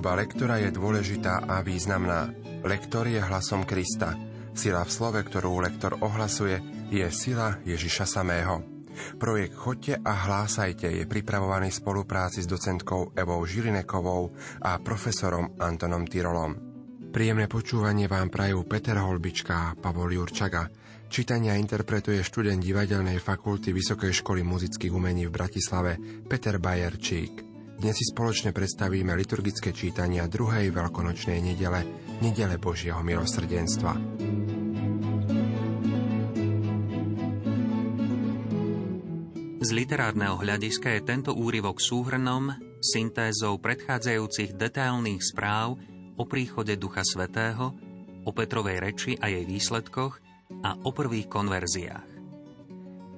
Služba lektora je dôležitá a významná. Lektor je hlasom Krista. Sila v slove, ktorú lektor ohlasuje, je sila Ježiša samého. Projekt Chodte a hlásajte je pripravovaný v spolupráci s docentkou Evou Žilinekovou a profesorom Antonom Tyrolom. Príjemné počúvanie vám prajú Peter Holbička a Pavol Jurčaga. Čítania interpretuje študent Divadelnej fakulty Vysokej školy muzických umení v Bratislave Peter Bajerčík. Dnes si spoločne predstavíme liturgické čítania druhej veľkonočnej nedele, nedele Božieho milosrdenstva. Z literárneho hľadiska je tento úryvok súhrnom, syntézou predchádzajúcich detailných správ o príchode Ducha Svetého, o Petrovej reči a jej výsledkoch a o prvých konverziách.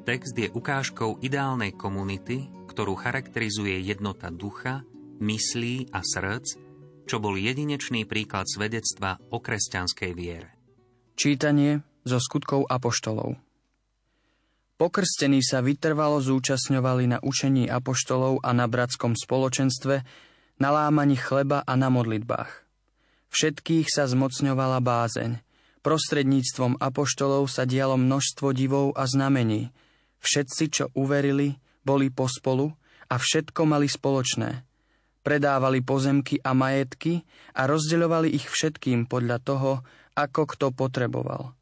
Text je ukážkou ideálnej komunity, ktorú charakterizuje jednota ducha, myslí a srdc, čo bol jedinečný príklad svedectva o kresťanskej viere. Čítanie zo skutkov apoštolov Pokrstení sa vytrvalo zúčastňovali na učení apoštolov a na bratskom spoločenstve, na lámaní chleba a na modlitbách. Všetkých sa zmocňovala bázeň. Prostredníctvom apoštolov sa dialo množstvo divov a znamení. Všetci, čo uverili, boli pospolu a všetko mali spoločné. Predávali pozemky a majetky a rozdeľovali ich všetkým podľa toho, ako kto potreboval.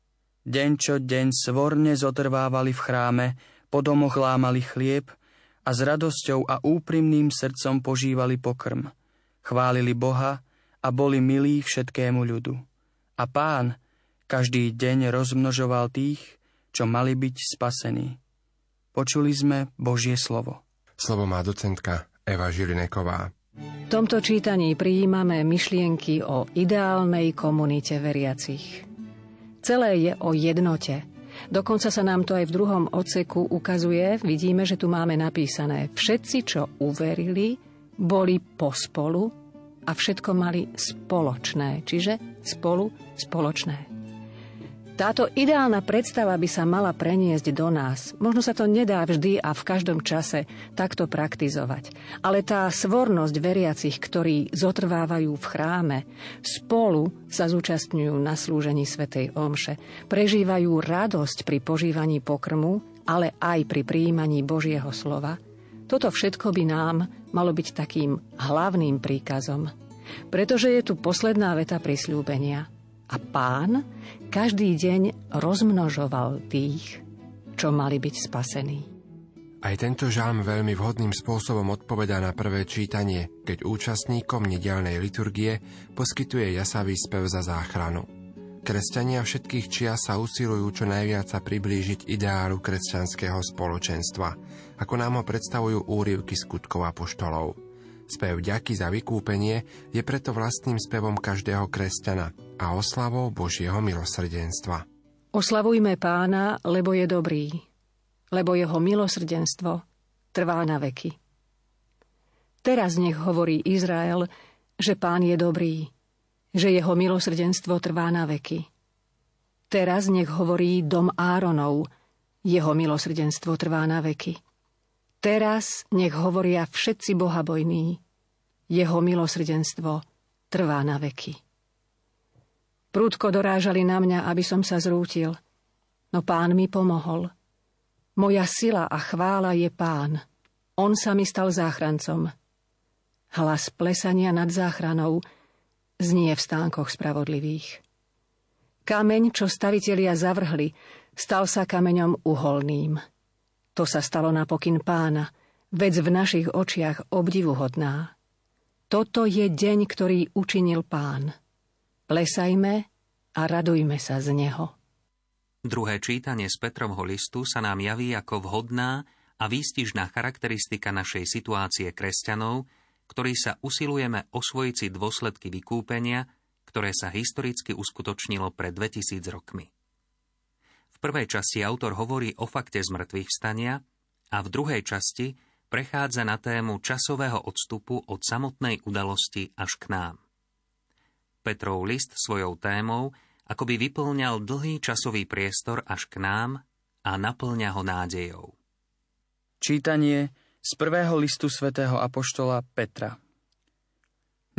Deň čo deň svorne zotrvávali v chráme, po domoch lámali chlieb a s radosťou a úprimným srdcom požívali pokrm. Chválili Boha a boli milí všetkému ľudu. A pán každý deň rozmnožoval tých, čo mali byť spasení. Počuli sme Božie slovo. Slovo má docentka Eva Žilineková. V tomto čítaní prijímame myšlienky o ideálnej komunite veriacich. Celé je o jednote. Dokonca sa nám to aj v druhom odseku ukazuje. Vidíme, že tu máme napísané Všetci, čo uverili, boli pospolu a všetko mali spoločné. Čiže spolu spoločné. Táto ideálna predstava by sa mala preniesť do nás. Možno sa to nedá vždy a v každom čase takto praktizovať. Ale tá svornosť veriacich, ktorí zotrvávajú v chráme, spolu sa zúčastňujú na slúžení Svetej Omše, prežívajú radosť pri požívaní pokrmu, ale aj pri prijímaní Božieho slova, toto všetko by nám malo byť takým hlavným príkazom. Pretože je tu posledná veta prisľúbenia – a pán každý deň rozmnožoval tých, čo mali byť spasení. Aj tento žalm veľmi vhodným spôsobom odpovedá na prvé čítanie, keď účastníkom nedelnej liturgie poskytuje jasavý spev za záchranu. Kresťania všetkých čia sa usilujú čo najviac sa priblížiť ideálu kresťanského spoločenstva, ako nám ho predstavujú úrivky skutkov a poštolov. Spev ďaky za vykúpenie je preto vlastným spevom každého kresťana a oslavou Božieho milosrdenstva. Oslavujme pána, lebo je dobrý, lebo jeho milosrdenstvo trvá na veky. Teraz nech hovorí Izrael, že pán je dobrý, že jeho milosrdenstvo trvá na veky. Teraz nech hovorí dom Áronov, jeho milosrdenstvo trvá na veky. Teraz nech hovoria všetci bohabojní. Jeho milosrdenstvo trvá na veky. Prúdko dorážali na mňa, aby som sa zrútil, no pán mi pomohol. Moja sila a chvála je pán. On sa mi stal záchrancom. Hlas plesania nad záchranou znie v stánkoch spravodlivých. Kameň, čo stavitelia zavrhli, stal sa kameňom uholným. To sa stalo na pokyn pána, vec v našich očiach obdivuhodná. Toto je deň, ktorý učinil pán. Plesajme a radujme sa z neho. Druhé čítanie z Petrovho listu sa nám javí ako vhodná a výstižná charakteristika našej situácie kresťanov, ktorí sa usilujeme osvojiť si dôsledky vykúpenia, ktoré sa historicky uskutočnilo pred 2000 rokmi prvej časti autor hovorí o fakte zmrtvých stania a v druhej časti prechádza na tému časového odstupu od samotnej udalosti až k nám. Petrov list svojou témou akoby vyplňal dlhý časový priestor až k nám a naplňa ho nádejou. Čítanie z prvého listu svätého Apoštola Petra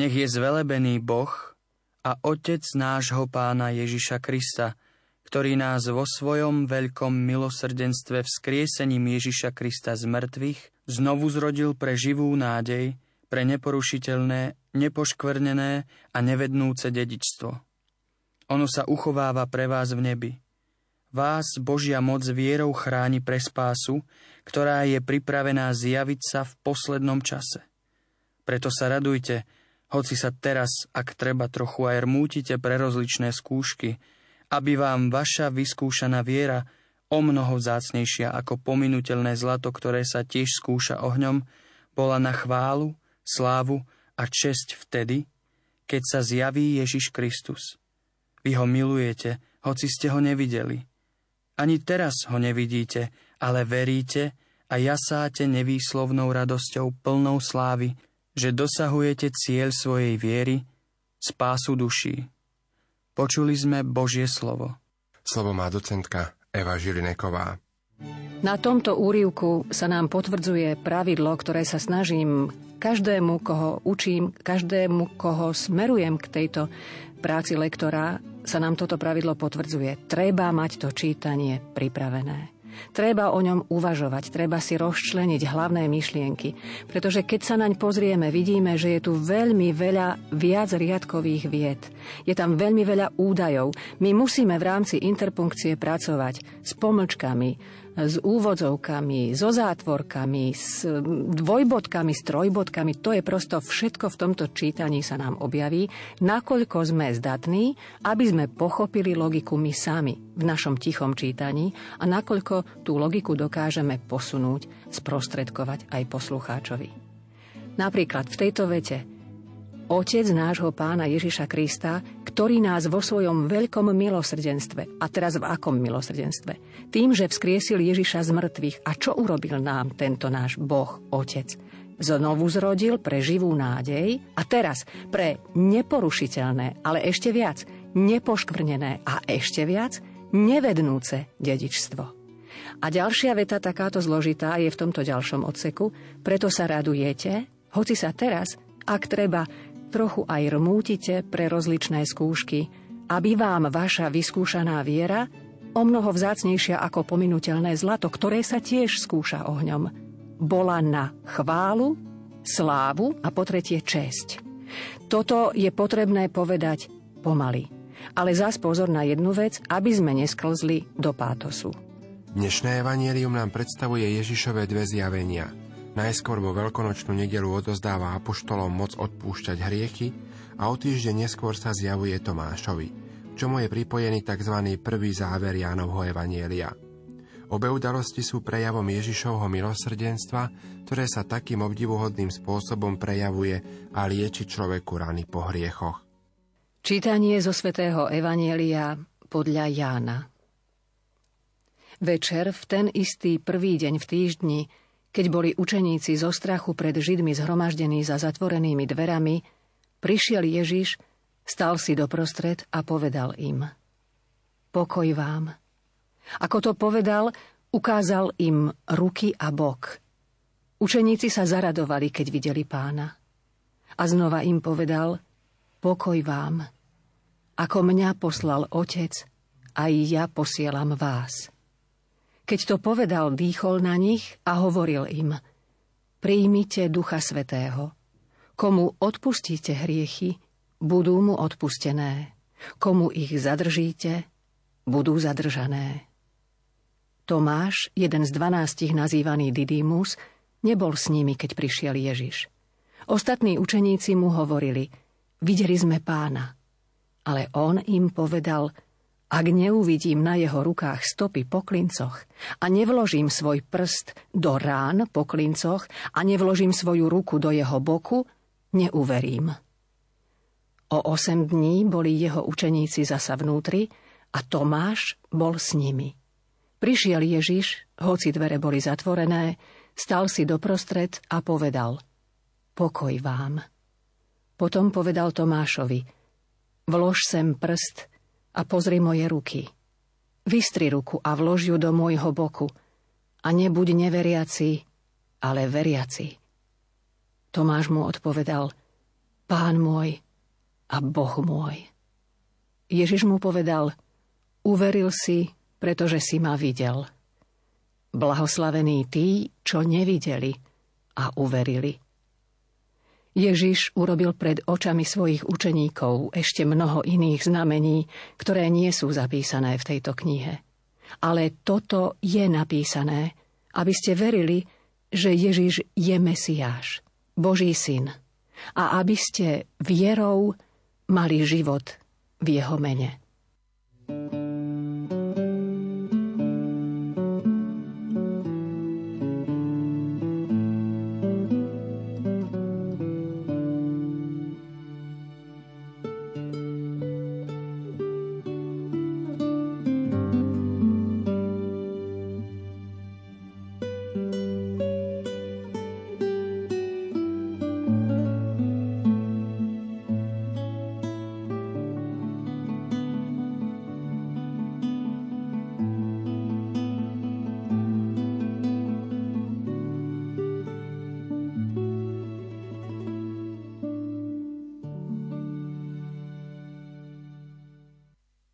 Nech je zvelebený Boh a Otec nášho Pána Ježiša Krista, ktorý nás vo svojom veľkom milosrdenstve vzkriesením Ježiša Krista z mŕtvych znovu zrodil pre živú nádej, pre neporušiteľné, nepoškvrnené a nevednúce dedičstvo. Ono sa uchováva pre vás v nebi. Vás Božia moc vierou chráni pre spásu, ktorá je pripravená zjaviť sa v poslednom čase. Preto sa radujte, hoci sa teraz, ak treba, trochu aj rmútite pre rozličné skúšky, aby vám vaša vyskúšaná viera, o mnoho vzácnejšia ako pominutelné zlato, ktoré sa tiež skúša ohňom, bola na chválu, slávu a česť vtedy, keď sa zjaví Ježiš Kristus. Vy ho milujete, hoci ste ho nevideli. Ani teraz ho nevidíte, ale veríte a jasáte nevýslovnou radosťou plnou slávy, že dosahujete cieľ svojej viery, spásu duší. Počuli sme Božie slovo. Slovo má docentka Eva Žilineková. Na tomto úrivku sa nám potvrdzuje pravidlo, ktoré sa snažím každému, koho učím, každému, koho smerujem k tejto práci lektora, sa nám toto pravidlo potvrdzuje. Treba mať to čítanie pripravené. Treba o ňom uvažovať, treba si rozčleniť hlavné myšlienky, pretože keď sa naň pozrieme, vidíme, že je tu veľmi veľa viac riadkových vied. Je tam veľmi veľa údajov. My musíme v rámci interpunkcie pracovať s pomlčkami, s úvodzovkami, so zátvorkami, s dvojbodkami, s trojbodkami. To je prosto všetko v tomto čítaní sa nám objaví, nakoľko sme zdatní, aby sme pochopili logiku my sami v našom tichom čítaní a nakoľko tú logiku dokážeme posunúť, sprostredkovať aj poslucháčovi. Napríklad v tejto vete Otec nášho pána Ježiša Krista, ktorý nás vo svojom veľkom milosrdenstve, a teraz v akom milosrdenstve? Tým, že vzkriesil Ježiša z mŕtvych. A čo urobil nám tento náš Boh, Otec? Znovu zrodil pre živú nádej a teraz pre neporušiteľné, ale ešte viac, nepoškvrnené a ešte viac, nevednúce dedičstvo. A ďalšia veta takáto zložitá je v tomto ďalšom odseku, preto sa radujete, hoci sa teraz, ak treba, trochu aj rmútite pre rozličné skúšky, aby vám vaša vyskúšaná viera, o mnoho vzácnejšia ako pominutelné zlato, ktoré sa tiež skúša ohňom, bola na chválu, slávu a po tretie česť. Toto je potrebné povedať pomaly. Ale zás pozor na jednu vec, aby sme nesklzli do pátosu. Dnešné evanielium nám predstavuje Ježišové dve zjavenia – Najskôr vo veľkonočnú nedelu odozdáva apoštolom moc odpúšťať hriechy a o týždeň neskôr sa zjavuje Tomášovi, čomu je pripojený tzv. prvý záver Jánovho Evanielia. Obe udalosti sú prejavom Ježišovho milosrdenstva, ktoré sa takým obdivuhodným spôsobom prejavuje a lieči človeku rany po hriechoch. Čítanie zo svätého Evanielia podľa Jána Večer v ten istý prvý deň v týždni keď boli učeníci zo strachu pred Židmi zhromaždení za zatvorenými dverami, prišiel Ježiš, stal si doprostred a povedal im Pokoj vám. Ako to povedal, ukázal im ruky a bok. Učeníci sa zaradovali, keď videli pána. A znova im povedal Pokoj vám. Ako mňa poslal Otec, aj ja posielam vás. Keď to povedal, dýchol na nich a hovoril im Príjmite Ducha Svetého. Komu odpustíte hriechy, budú mu odpustené. Komu ich zadržíte, budú zadržané. Tomáš, jeden z dvanástich nazývaný Didymus, nebol s nimi, keď prišiel Ježiš. Ostatní učeníci mu hovorili, videli sme pána. Ale on im povedal, ak neuvidím na jeho rukách stopy po klincoch a nevložím svoj prst do rán po klincoch a nevložím svoju ruku do jeho boku, neuverím. O osem dní boli jeho učeníci zasa vnútri a Tomáš bol s nimi. Prišiel Ježiš, hoci dvere boli zatvorené, stal si doprostred a povedal Pokoj vám. Potom povedal Tomášovi Vlož sem prst a pozri moje ruky. Vystri ruku a vlož ju do môjho boku a nebuď neveriaci, ale veriaci. Tomáš mu odpovedal, Pán môj a Boh môj. Ježiš mu povedal, uveril si, pretože si ma videl. Blahoslavení tí, čo nevideli a uverili. Ježiš urobil pred očami svojich učeníkov ešte mnoho iných znamení, ktoré nie sú zapísané v tejto knihe. Ale toto je napísané, aby ste verili, že Ježiš je Mesiáš, Boží syn, a aby ste vierou mali život v jeho mene. thank you